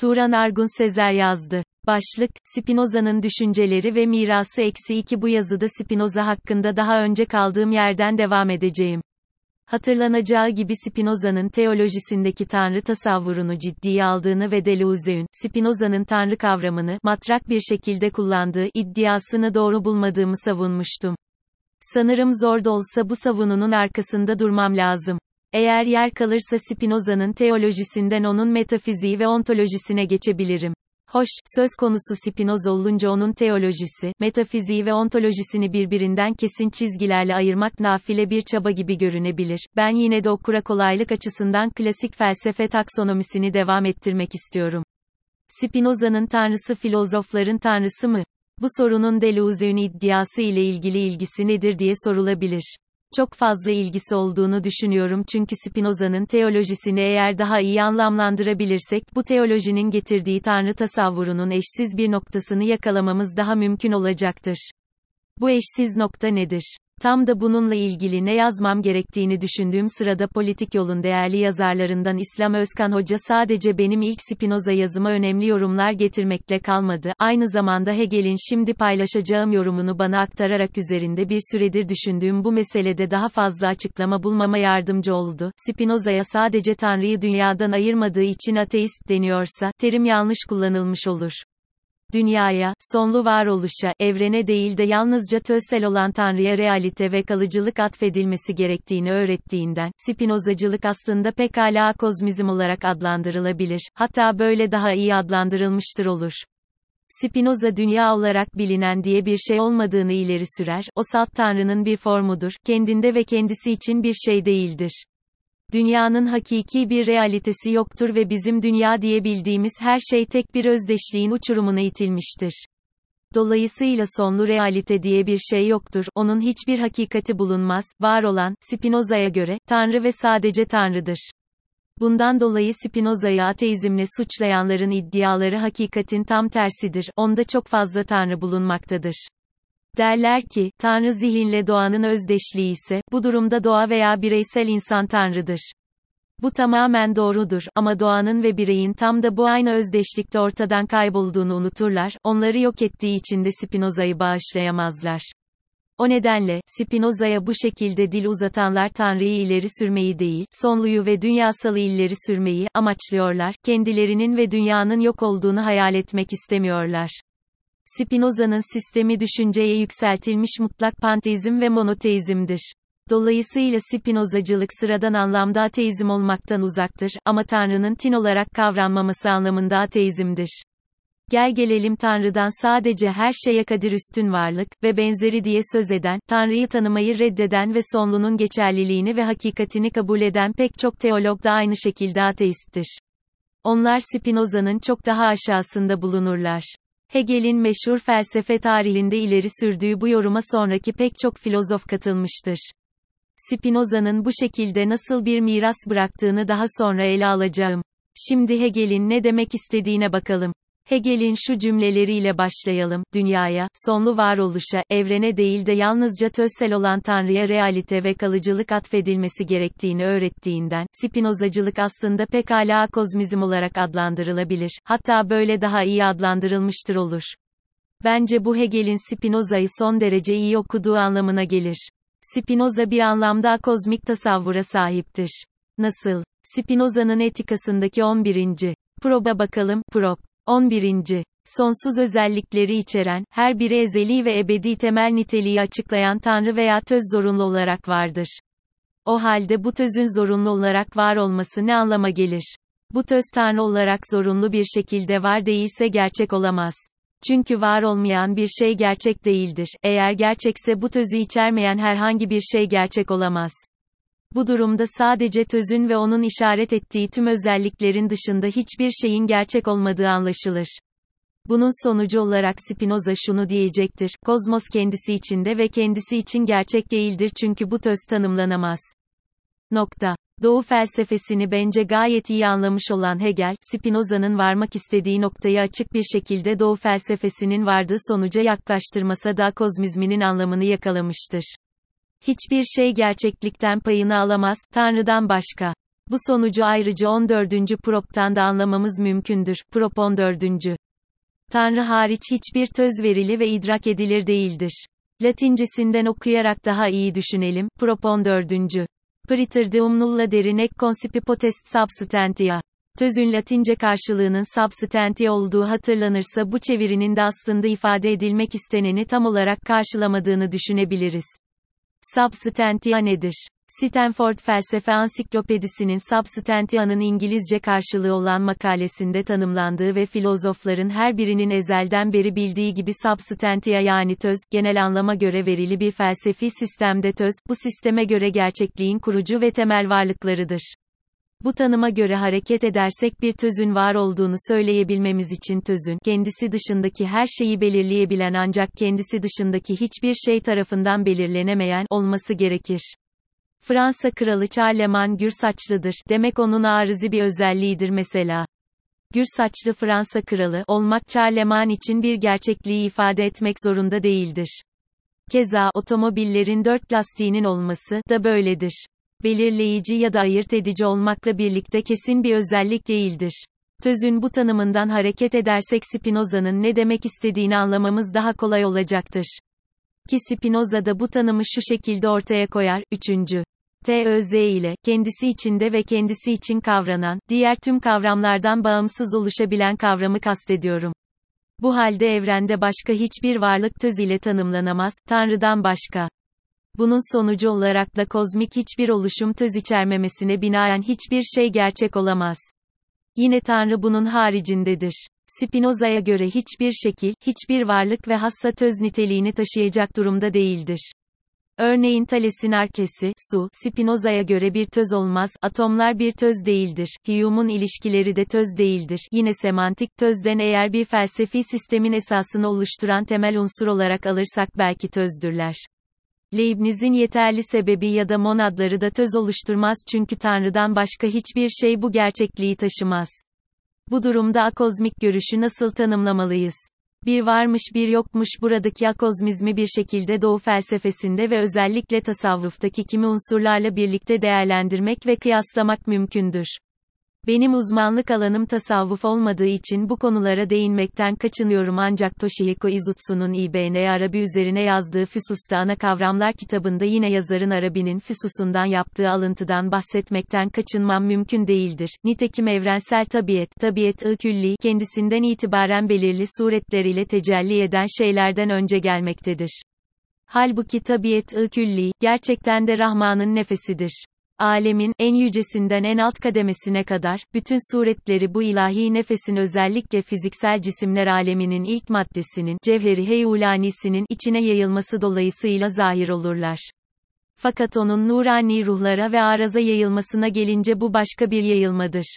Turan Argun Sezer yazdı. Başlık, Spinoza'nın düşünceleri ve mirası eksi 2 bu yazıda Spinoza hakkında daha önce kaldığım yerden devam edeceğim. Hatırlanacağı gibi Spinoza'nın teolojisindeki tanrı tasavvurunu ciddiye aldığını ve Deleuze'ün, Spinoza'nın tanrı kavramını, matrak bir şekilde kullandığı iddiasını doğru bulmadığımı savunmuştum. Sanırım zor da olsa bu savununun arkasında durmam lazım. Eğer yer kalırsa Spinoza'nın teolojisinden onun metafiziği ve ontolojisine geçebilirim. Hoş, söz konusu Spinoza olunca onun teolojisi, metafiziği ve ontolojisini birbirinden kesin çizgilerle ayırmak nafile bir çaba gibi görünebilir. Ben yine de okura kolaylık açısından klasik felsefe taksonomisini devam ettirmek istiyorum. Spinoza'nın tanrısı filozofların tanrısı mı? Bu sorunun Deleuze'ün iddiası ile ilgili ilgisi nedir diye sorulabilir çok fazla ilgisi olduğunu düşünüyorum çünkü Spinoza'nın teolojisini eğer daha iyi anlamlandırabilirsek, bu teolojinin getirdiği tanrı tasavvurunun eşsiz bir noktasını yakalamamız daha mümkün olacaktır. Bu eşsiz nokta nedir? Tam da bununla ilgili ne yazmam gerektiğini düşündüğüm sırada politik yolun değerli yazarlarından İslam Özkan Hoca sadece benim ilk Spinoza yazıma önemli yorumlar getirmekle kalmadı, aynı zamanda Hegel'in şimdi paylaşacağım yorumunu bana aktararak üzerinde bir süredir düşündüğüm bu meselede daha fazla açıklama bulmama yardımcı oldu. Spinoza'ya sadece Tanrı'yı dünyadan ayırmadığı için ateist deniyorsa, terim yanlış kullanılmış olur dünyaya, sonlu varoluşa, evrene değil de yalnızca tözsel olan Tanrı'ya realite ve kalıcılık atfedilmesi gerektiğini öğrettiğinden, Spinozacılık aslında pekala kozmizm olarak adlandırılabilir, hatta böyle daha iyi adlandırılmıştır olur. Spinoza dünya olarak bilinen diye bir şey olmadığını ileri sürer, o salt Tanrı'nın bir formudur, kendinde ve kendisi için bir şey değildir. Dünyanın hakiki bir realitesi yoktur ve bizim dünya diye bildiğimiz her şey tek bir özdeşliğin uçurumuna itilmiştir. Dolayısıyla sonlu realite diye bir şey yoktur, onun hiçbir hakikati bulunmaz, var olan, Spinoza'ya göre, Tanrı ve sadece Tanrı'dır. Bundan dolayı Spinoza'yı ateizmle suçlayanların iddiaları hakikatin tam tersidir, onda çok fazla Tanrı bulunmaktadır. Derler ki, Tanrı zihinle doğanın özdeşliği ise, bu durumda doğa veya bireysel insan Tanrı'dır. Bu tamamen doğrudur, ama doğanın ve bireyin tam da bu aynı özdeşlikte ortadan kaybolduğunu unuturlar, onları yok ettiği için de Spinoza'yı bağışlayamazlar. O nedenle, Spinoza'ya bu şekilde dil uzatanlar Tanrı'yı ileri sürmeyi değil, sonluyu ve dünyasalı ileri sürmeyi, amaçlıyorlar, kendilerinin ve dünyanın yok olduğunu hayal etmek istemiyorlar. Spinoza'nın sistemi düşünceye yükseltilmiş mutlak panteizm ve monoteizmdir. Dolayısıyla Spinozacılık sıradan anlamda ateizm olmaktan uzaktır, ama Tanrı'nın tin olarak kavranmaması anlamında ateizmdir. Gel gelelim Tanrı'dan sadece her şeye kadir üstün varlık ve benzeri diye söz eden, Tanrı'yı tanımayı reddeden ve sonlunun geçerliliğini ve hakikatini kabul eden pek çok teolog da aynı şekilde ateisttir. Onlar Spinoza'nın çok daha aşağısında bulunurlar. Hegel'in meşhur felsefe tarihinde ileri sürdüğü bu yoruma sonraki pek çok filozof katılmıştır. Spinoza'nın bu şekilde nasıl bir miras bıraktığını daha sonra ele alacağım. Şimdi Hegel'in ne demek istediğine bakalım. Hegel'in şu cümleleriyle başlayalım, dünyaya, sonlu varoluşa, evrene değil de yalnızca tözsel olan Tanrı'ya realite ve kalıcılık atfedilmesi gerektiğini öğrettiğinden, Spinozacılık aslında pekala kozmizm olarak adlandırılabilir, hatta böyle daha iyi adlandırılmıştır olur. Bence bu Hegel'in Spinoza'yı son derece iyi okuduğu anlamına gelir. Spinoza bir anlamda kozmik tasavvura sahiptir. Nasıl? Spinoza'nın etikasındaki 11. Proba bakalım, prop. 11. Sonsuz özellikleri içeren, her biri ezeli ve ebedi temel niteliği açıklayan Tanrı veya töz zorunlu olarak vardır. O halde bu tözün zorunlu olarak var olması ne anlama gelir? Bu töz Tanrı olarak zorunlu bir şekilde var değilse gerçek olamaz. Çünkü var olmayan bir şey gerçek değildir. Eğer gerçekse bu tözü içermeyen herhangi bir şey gerçek olamaz. Bu durumda sadece tözün ve onun işaret ettiği tüm özelliklerin dışında hiçbir şeyin gerçek olmadığı anlaşılır. Bunun sonucu olarak Spinoza şunu diyecektir, kozmos kendisi içinde ve kendisi için gerçek değildir çünkü bu töz tanımlanamaz. Nokta. Doğu felsefesini bence gayet iyi anlamış olan Hegel, Spinoza'nın varmak istediği noktayı açık bir şekilde Doğu felsefesinin vardığı sonuca yaklaştırmasa da kozmizminin anlamını yakalamıştır. Hiçbir şey gerçeklikten payını alamaz, Tanrı'dan başka. Bu sonucu ayrıca 14. proptan da anlamamız mümkündür. Prop 14. Tanrı hariç hiçbir töz verili ve idrak edilir değildir. Latincesinden okuyarak daha iyi düşünelim. Prop 14. Praeter deum nulla derinek concipi potest substantia. Tözün Latince karşılığının substantia olduğu hatırlanırsa bu çevirinin de aslında ifade edilmek isteneni tam olarak karşılamadığını düşünebiliriz. Substantia nedir? Stanford Felsefe Ansiklopedisi'nin Substantia'nın İngilizce karşılığı olan makalesinde tanımlandığı ve filozofların her birinin ezelden beri bildiği gibi substantia yani töz, genel anlama göre verili bir felsefi sistemde töz, bu sisteme göre gerçekliğin kurucu ve temel varlıklarıdır. Bu tanıma göre hareket edersek bir tözün var olduğunu söyleyebilmemiz için tözün, kendisi dışındaki her şeyi belirleyebilen ancak kendisi dışındaki hiçbir şey tarafından belirlenemeyen, olması gerekir. Fransa kralı Charlemagne gür saçlıdır, demek onun arızı bir özelliğidir mesela. Gür saçlı Fransa kralı olmak Charlemagne için bir gerçekliği ifade etmek zorunda değildir. Keza otomobillerin dört lastiğinin olması da böyledir. Belirleyici ya da ayırt edici olmakla birlikte kesin bir özellik değildir. Tözün bu tanımından hareket edersek Spinoza'nın ne demek istediğini anlamamız daha kolay olacaktır. Ki Spinoza da bu tanımı şu şekilde ortaya koyar, 3. TÖZ ile, kendisi içinde ve kendisi için kavranan, diğer tüm kavramlardan bağımsız oluşabilen kavramı kastediyorum. Bu halde evrende başka hiçbir varlık töz ile tanımlanamaz, Tanrı'dan başka. Bunun sonucu olarak da kozmik hiçbir oluşum töz içermemesine binaen hiçbir şey gerçek olamaz. Yine Tanrı bunun haricindedir. Spinoza'ya göre hiçbir şekil, hiçbir varlık ve hassa töz niteliğini taşıyacak durumda değildir. Örneğin Thales'in arkesi, su, Spinoza'ya göre bir töz olmaz, atomlar bir töz değildir, Hume'un ilişkileri de töz değildir. Yine semantik tözden eğer bir felsefi sistemin esasını oluşturan temel unsur olarak alırsak belki tözdürler. Leibniz'in yeterli sebebi ya da monadları da töz oluşturmaz çünkü Tanrı'dan başka hiçbir şey bu gerçekliği taşımaz. Bu durumda akozmik görüşü nasıl tanımlamalıyız? Bir varmış bir yokmuş buradaki akozmizmi bir şekilde doğu felsefesinde ve özellikle tasavvuftaki kimi unsurlarla birlikte değerlendirmek ve kıyaslamak mümkündür. Benim uzmanlık alanım tasavvuf olmadığı için bu konulara değinmekten kaçınıyorum ancak Toshihiko Izutsu'nun İBN Arabi üzerine yazdığı Füsus'ta ana kavramlar kitabında yine yazarın Arabi'nin Füsus'undan yaptığı alıntıdan bahsetmekten kaçınmam mümkün değildir. Nitekim evrensel tabiat, tabiat-ı külli, kendisinden itibaren belirli suretleriyle tecelli eden şeylerden önce gelmektedir. Halbuki tabiat-ı külli, gerçekten de Rahman'ın nefesidir alemin, en yücesinden en alt kademesine kadar, bütün suretleri bu ilahi nefesin özellikle fiziksel cisimler aleminin ilk maddesinin, cevheri heyulanisinin, içine yayılması dolayısıyla zahir olurlar. Fakat onun nurani ruhlara ve araza yayılmasına gelince bu başka bir yayılmadır.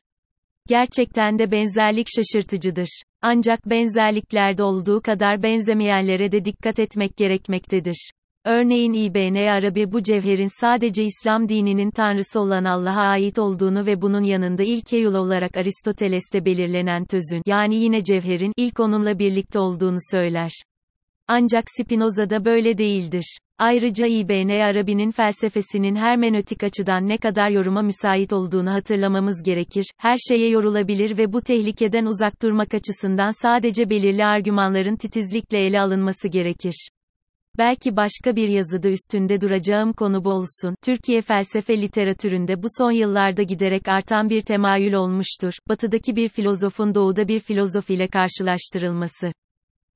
Gerçekten de benzerlik şaşırtıcıdır. Ancak benzerliklerde olduğu kadar benzemeyenlere de dikkat etmek gerekmektedir. Örneğin İBN Arabi bu cevherin sadece İslam dininin tanrısı olan Allah'a ait olduğunu ve bunun yanında ilk Eyul olarak Aristoteles'te belirlenen tözün, yani yine cevherin, ilk onunla birlikte olduğunu söyler. Ancak Spinoza da böyle değildir. Ayrıca İBN Arabi'nin felsefesinin hermenötik açıdan ne kadar yoruma müsait olduğunu hatırlamamız gerekir. Her şeye yorulabilir ve bu tehlikeden uzak durmak açısından sadece belirli argümanların titizlikle ele alınması gerekir. Belki başka bir yazıda üstünde duracağım konu bu olsun. Türkiye felsefe literatüründe bu son yıllarda giderek artan bir temayül olmuştur. Batıdaki bir filozofun doğuda bir filozof ile karşılaştırılması.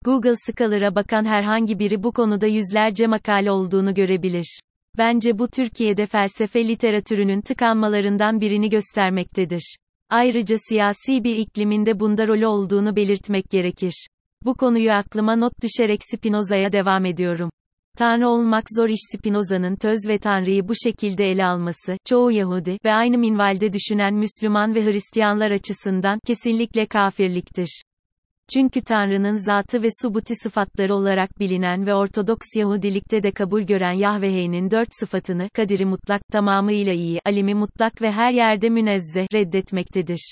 Google Scholar'a bakan herhangi biri bu konuda yüzlerce makale olduğunu görebilir. Bence bu Türkiye'de felsefe literatürünün tıkanmalarından birini göstermektedir. Ayrıca siyasi bir ikliminde bunda rolü olduğunu belirtmek gerekir. Bu konuyu aklıma not düşerek Spinoza'ya devam ediyorum. Tanrı olmak zor iş Spinoza'nın töz ve Tanrı'yı bu şekilde ele alması, çoğu Yahudi ve aynı minvalde düşünen Müslüman ve Hristiyanlar açısından kesinlikle kafirliktir. Çünkü Tanrı'nın zatı ve subuti sıfatları olarak bilinen ve Ortodoks Yahudilikte de kabul gören Yahvehe'nin dört sıfatını, kadiri mutlak, tamamıyla iyi, alimi mutlak ve her yerde münezzeh, reddetmektedir.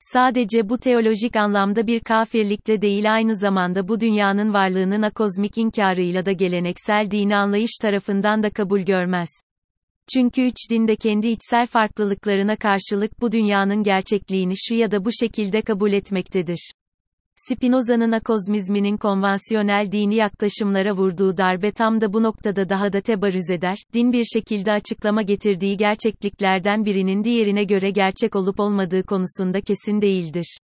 Sadece bu teolojik anlamda bir kafirlikle değil aynı zamanda bu dünyanın varlığının akozmik inkarıyla da geleneksel dini anlayış tarafından da kabul görmez. Çünkü üç din de kendi içsel farklılıklarına karşılık bu dünyanın gerçekliğini şu ya da bu şekilde kabul etmektedir. Spinoza'nın akozmizminin konvansiyonel dini yaklaşımlara vurduğu darbe tam da bu noktada daha da tebarüz eder, din bir şekilde açıklama getirdiği gerçekliklerden birinin diğerine göre gerçek olup olmadığı konusunda kesin değildir.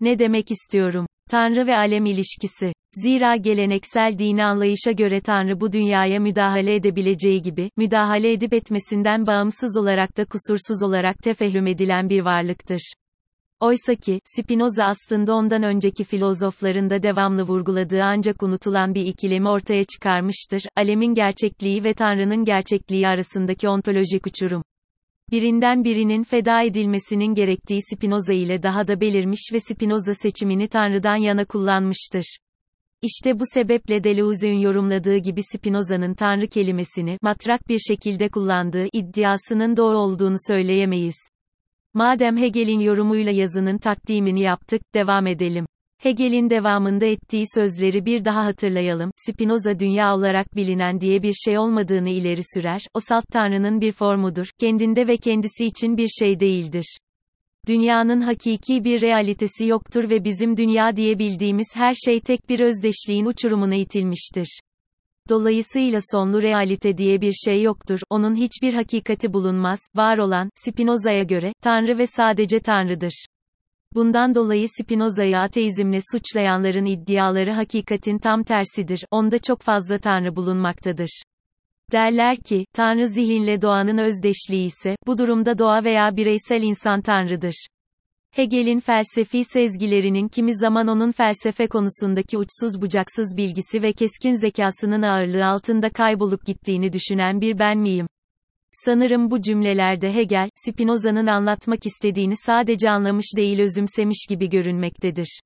Ne demek istiyorum? Tanrı ve alem ilişkisi. Zira geleneksel dini anlayışa göre Tanrı bu dünyaya müdahale edebileceği gibi, müdahale edip etmesinden bağımsız olarak da kusursuz olarak tefehüm edilen bir varlıktır. Oysa ki, Spinoza aslında ondan önceki filozofların da devamlı vurguladığı ancak unutulan bir ikilemi ortaya çıkarmıştır, alemin gerçekliği ve Tanrı'nın gerçekliği arasındaki ontolojik uçurum. Birinden birinin feda edilmesinin gerektiği Spinoza ile daha da belirmiş ve Spinoza seçimini Tanrı'dan yana kullanmıştır. İşte bu sebeple Deleuze'ün yorumladığı gibi Spinoza'nın Tanrı kelimesini, matrak bir şekilde kullandığı iddiasının doğru olduğunu söyleyemeyiz. Madem Hegel'in yorumuyla yazının takdimini yaptık, devam edelim. Hegel'in devamında ettiği sözleri bir daha hatırlayalım. Spinoza dünya olarak bilinen diye bir şey olmadığını ileri sürer. O salt tanrının bir formudur, kendinde ve kendisi için bir şey değildir. Dünyanın hakiki bir realitesi yoktur ve bizim dünya diye bildiğimiz her şey tek bir özdeşliğin uçurumuna itilmiştir. Dolayısıyla sonlu realite diye bir şey yoktur, onun hiçbir hakikati bulunmaz, var olan, Spinoza'ya göre, Tanrı ve sadece Tanrı'dır. Bundan dolayı Spinoza'yı ateizmle suçlayanların iddiaları hakikatin tam tersidir, onda çok fazla Tanrı bulunmaktadır. Derler ki, Tanrı zihinle doğanın özdeşliği ise, bu durumda doğa veya bireysel insan Tanrı'dır. Hegel'in felsefi sezgilerinin kimi zaman onun felsefe konusundaki uçsuz bucaksız bilgisi ve keskin zekasının ağırlığı altında kaybolup gittiğini düşünen bir ben miyim? Sanırım bu cümlelerde Hegel, Spinoza'nın anlatmak istediğini sadece anlamış değil özümsemiş gibi görünmektedir.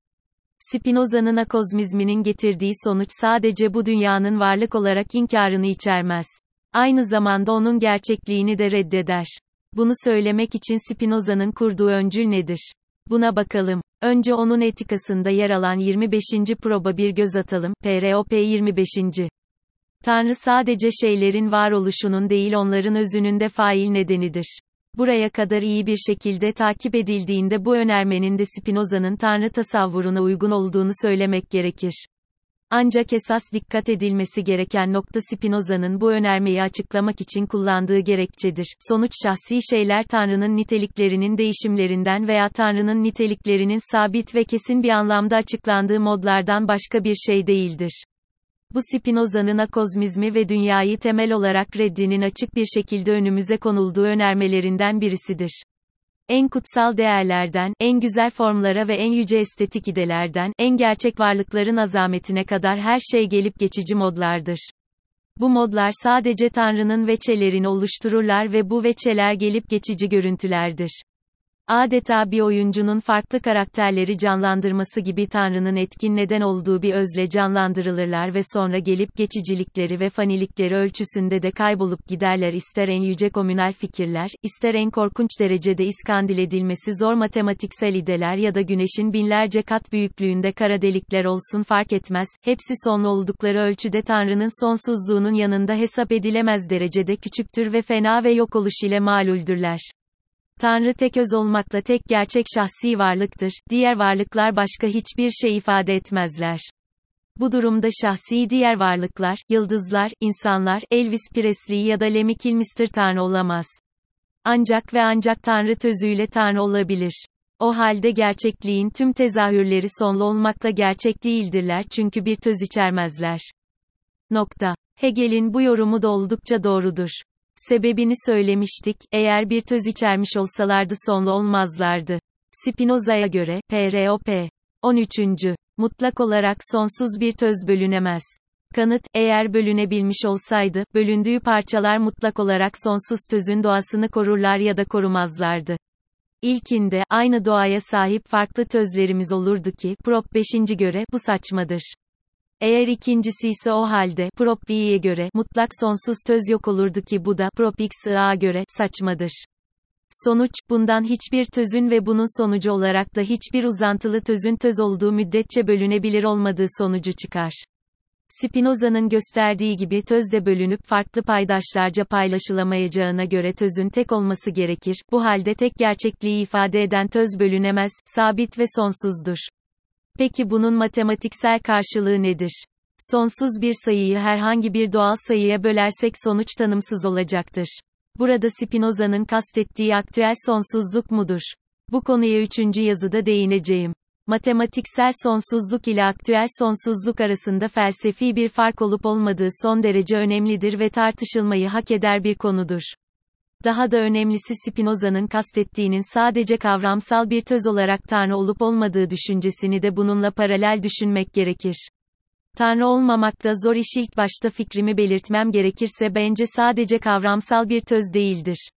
Spinoza'nın akozmizminin getirdiği sonuç sadece bu dünyanın varlık olarak inkarını içermez. Aynı zamanda onun gerçekliğini de reddeder. Bunu söylemek için Spinoza'nın kurduğu öncül nedir? Buna bakalım. Önce onun etikasında yer alan 25. proba bir göz atalım. PROP 25. Tanrı sadece şeylerin varoluşunun değil onların özünün de fail nedenidir. Buraya kadar iyi bir şekilde takip edildiğinde bu önermenin de Spinoza'nın Tanrı tasavvuruna uygun olduğunu söylemek gerekir. Ancak esas dikkat edilmesi gereken nokta Spinoza'nın bu önermeyi açıklamak için kullandığı gerekçedir. Sonuç şahsi şeyler Tanrı'nın niteliklerinin değişimlerinden veya Tanrı'nın niteliklerinin sabit ve kesin bir anlamda açıklandığı modlardan başka bir şey değildir. Bu Spinoza'nın akozmizmi ve dünyayı temel olarak reddinin açık bir şekilde önümüze konulduğu önermelerinden birisidir en kutsal değerlerden, en güzel formlara ve en yüce estetik idelerden, en gerçek varlıkların azametine kadar her şey gelip geçici modlardır. Bu modlar sadece Tanrı'nın veçelerini oluştururlar ve bu veçeler gelip geçici görüntülerdir. Adeta bir oyuncunun farklı karakterleri canlandırması gibi Tanrı'nın etkin neden olduğu bir özle canlandırılırlar ve sonra gelip geçicilikleri ve fanilikleri ölçüsünde de kaybolup giderler ister en yüce komünal fikirler, ister en korkunç derecede iskandil edilmesi zor matematiksel ideler ya da güneşin binlerce kat büyüklüğünde kara delikler olsun fark etmez, hepsi sonlu oldukları ölçüde Tanrı'nın sonsuzluğunun yanında hesap edilemez derecede küçüktür ve fena ve yok oluş ile maluldürler. Tanrı tek öz olmakla tek gerçek şahsi varlıktır, diğer varlıklar başka hiçbir şey ifade etmezler. Bu durumda şahsi diğer varlıklar, yıldızlar, insanlar, Elvis Presley ya da Lemmy Kilmister Tanrı olamaz. Ancak ve ancak Tanrı tözüyle Tanrı olabilir. O halde gerçekliğin tüm tezahürleri sonlu olmakla gerçek değildirler çünkü bir töz içermezler. Nokta. Hegel'in bu yorumu da oldukça doğrudur. Sebebini söylemiştik, eğer bir töz içermiş olsalardı sonlu olmazlardı. Spinoza'ya göre, PROP. 13. Mutlak olarak sonsuz bir töz bölünemez. Kanıt, eğer bölünebilmiş olsaydı, bölündüğü parçalar mutlak olarak sonsuz tözün doğasını korurlar ya da korumazlardı. İlkinde, aynı doğaya sahip farklı tözlerimiz olurdu ki, prop 5. göre, bu saçmadır. Eğer ikincisi ise o halde, prop V'ye göre, mutlak sonsuz töz yok olurdu ki bu da, prop X'a göre, saçmadır. Sonuç, bundan hiçbir tözün ve bunun sonucu olarak da hiçbir uzantılı tözün töz olduğu müddetçe bölünebilir olmadığı sonucu çıkar. Spinoza'nın gösterdiği gibi töz de bölünüp farklı paydaşlarca paylaşılamayacağına göre tözün tek olması gerekir, bu halde tek gerçekliği ifade eden töz bölünemez, sabit ve sonsuzdur. Peki bunun matematiksel karşılığı nedir? Sonsuz bir sayıyı herhangi bir doğal sayıya bölersek sonuç tanımsız olacaktır. Burada Spinoza'nın kastettiği aktüel sonsuzluk mudur? Bu konuya üçüncü yazıda değineceğim. Matematiksel sonsuzluk ile aktüel sonsuzluk arasında felsefi bir fark olup olmadığı son derece önemlidir ve tartışılmayı hak eder bir konudur. Daha da önemlisi Spinoza'nın kastettiğinin sadece kavramsal bir töz olarak Tanrı olup olmadığı düşüncesini de bununla paralel düşünmek gerekir. Tanrı olmamak da zor iş ilk başta fikrimi belirtmem gerekirse bence sadece kavramsal bir töz değildir.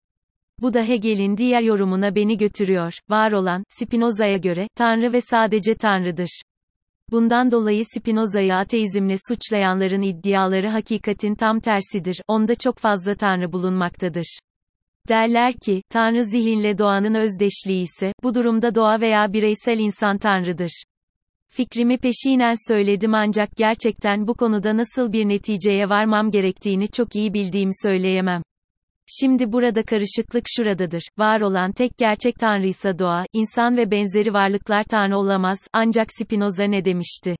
Bu da Hegel'in diğer yorumuna beni götürüyor. Var olan, Spinoza'ya göre, Tanrı ve sadece Tanrı'dır. Bundan dolayı Spinoza'yı ateizmle suçlayanların iddiaları hakikatin tam tersidir. Onda çok fazla Tanrı bulunmaktadır. Derler ki, Tanrı zihinle doğanın özdeşliği ise, bu durumda doğa veya bireysel insan Tanrıdır. Fikrimi peşinen söyledim ancak gerçekten bu konuda nasıl bir neticeye varmam gerektiğini çok iyi bildiğimi söyleyemem. Şimdi burada karışıklık şuradadır. Var olan tek gerçek tanrıysa doğa, insan ve benzeri varlıklar tanrı olamaz, ancak Spinoza ne demişti?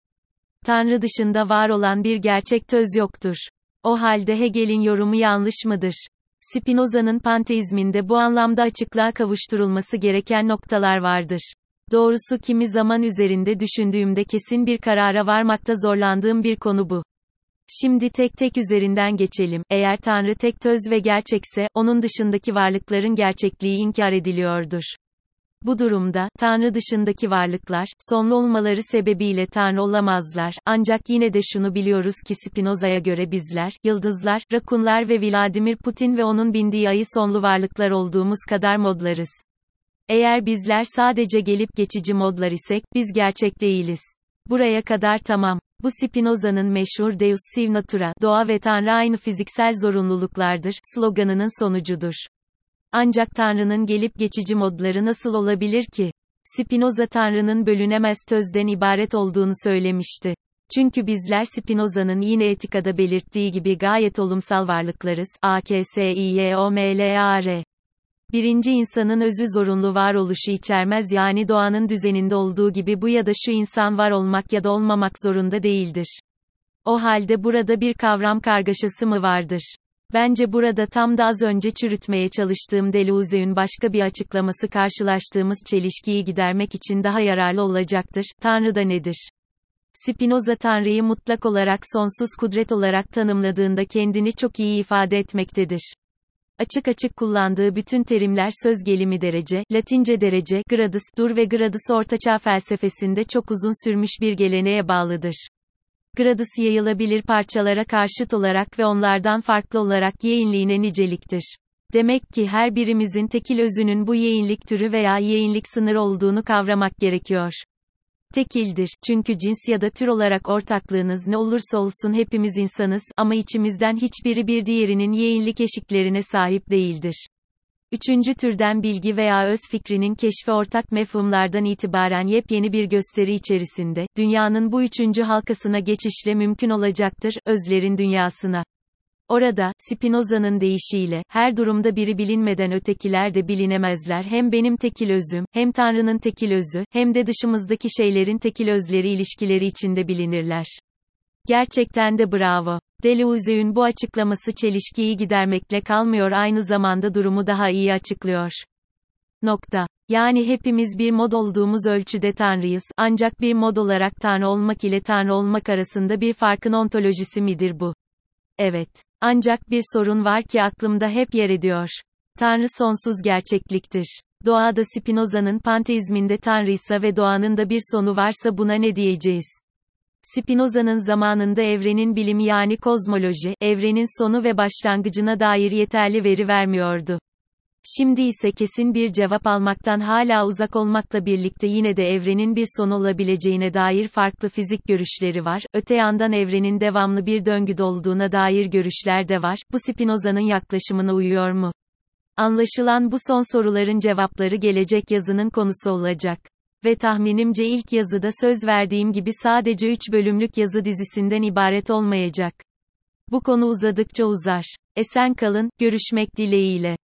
Tanrı dışında var olan bir gerçek töz yoktur. O halde Hegel'in yorumu yanlış mıdır? Spinoza'nın panteizminde bu anlamda açıklığa kavuşturulması gereken noktalar vardır. Doğrusu kimi zaman üzerinde düşündüğümde kesin bir karara varmakta zorlandığım bir konu bu. Şimdi tek tek üzerinden geçelim. Eğer Tanrı tek töz ve gerçekse, onun dışındaki varlıkların gerçekliği inkar ediliyordur. Bu durumda, Tanrı dışındaki varlıklar, sonlu olmaları sebebiyle Tanrı olamazlar, ancak yine de şunu biliyoruz ki Spinoza'ya göre bizler, yıldızlar, rakunlar ve Vladimir Putin ve onun bindiği ayı sonlu varlıklar olduğumuz kadar modlarız. Eğer bizler sadece gelip geçici modlar isek, biz gerçek değiliz. Buraya kadar tamam. Bu Spinoza'nın meşhur Deus Sive Natura, doğa ve Tanrı aynı fiziksel zorunluluklardır, sloganının sonucudur. Ancak Tanrı'nın gelip geçici modları nasıl olabilir ki? Spinoza Tanrı'nın bölünemez tözden ibaret olduğunu söylemişti. Çünkü bizler Spinoza'nın yine etikada belirttiği gibi gayet olumsal varlıklarız. A K S I Y O M L A R. Birinci insanın özü zorunlu varoluşu içermez yani doğanın düzeninde olduğu gibi bu ya da şu insan var olmak ya da olmamak zorunda değildir. O halde burada bir kavram kargaşası mı vardır? Bence burada tam da az önce çürütmeye çalıştığım Deleuze'ün başka bir açıklaması karşılaştığımız çelişkiyi gidermek için daha yararlı olacaktır. Tanrı da nedir? Spinoza Tanrı'yı mutlak olarak sonsuz kudret olarak tanımladığında kendini çok iyi ifade etmektedir. Açık açık kullandığı bütün terimler söz gelimi derece, Latince derece, gradus, dur ve gradus ortaçağ felsefesinde çok uzun sürmüş bir geleneğe bağlıdır. Gradus yayılabilir parçalara karşıt olarak ve onlardan farklı olarak yeğinliğine niceliktir. Demek ki her birimizin tekil özünün bu yeğinlik türü veya yeğinlik sınır olduğunu kavramak gerekiyor tekildir. Çünkü cins ya da tür olarak ortaklığınız ne olursa olsun hepimiz insanız ama içimizden hiçbiri bir diğerinin yeğinlik eşiklerine sahip değildir. Üçüncü türden bilgi veya öz fikrinin keşfi ortak mefhumlardan itibaren yepyeni bir gösteri içerisinde, dünyanın bu üçüncü halkasına geçişle mümkün olacaktır, özlerin dünyasına. Orada, Spinoza'nın deyişiyle, her durumda biri bilinmeden ötekiler de bilinemezler hem benim tekil özüm, hem Tanrı'nın tekil özü, hem de dışımızdaki şeylerin tekil özleri ilişkileri içinde bilinirler. Gerçekten de bravo. Deleuze'ün bu açıklaması çelişkiyi gidermekle kalmıyor aynı zamanda durumu daha iyi açıklıyor. Nokta. Yani hepimiz bir mod olduğumuz ölçüde Tanrıyız, ancak bir mod olarak Tanrı olmak ile Tanrı olmak arasında bir farkın ontolojisi midir bu? Evet. Ancak bir sorun var ki aklımda hep yer ediyor. Tanrı sonsuz gerçekliktir. Doğada Spinoza'nın panteizminde Tanrıysa ve doğanın da bir sonu varsa buna ne diyeceğiz? Spinoza'nın zamanında evrenin bilimi yani kozmoloji, evrenin sonu ve başlangıcına dair yeterli veri vermiyordu. Şimdi ise kesin bir cevap almaktan hala uzak olmakla birlikte yine de evrenin bir son olabileceğine dair farklı fizik görüşleri var. Öte yandan evrenin devamlı bir döngüde olduğuna dair görüşler de var. Bu Spinoza'nın yaklaşımına uyuyor mu? Anlaşılan bu son soruların cevapları gelecek yazının konusu olacak. Ve tahminimce ilk yazıda söz verdiğim gibi sadece 3 bölümlük yazı dizisinden ibaret olmayacak. Bu konu uzadıkça uzar. Esen kalın, görüşmek dileğiyle.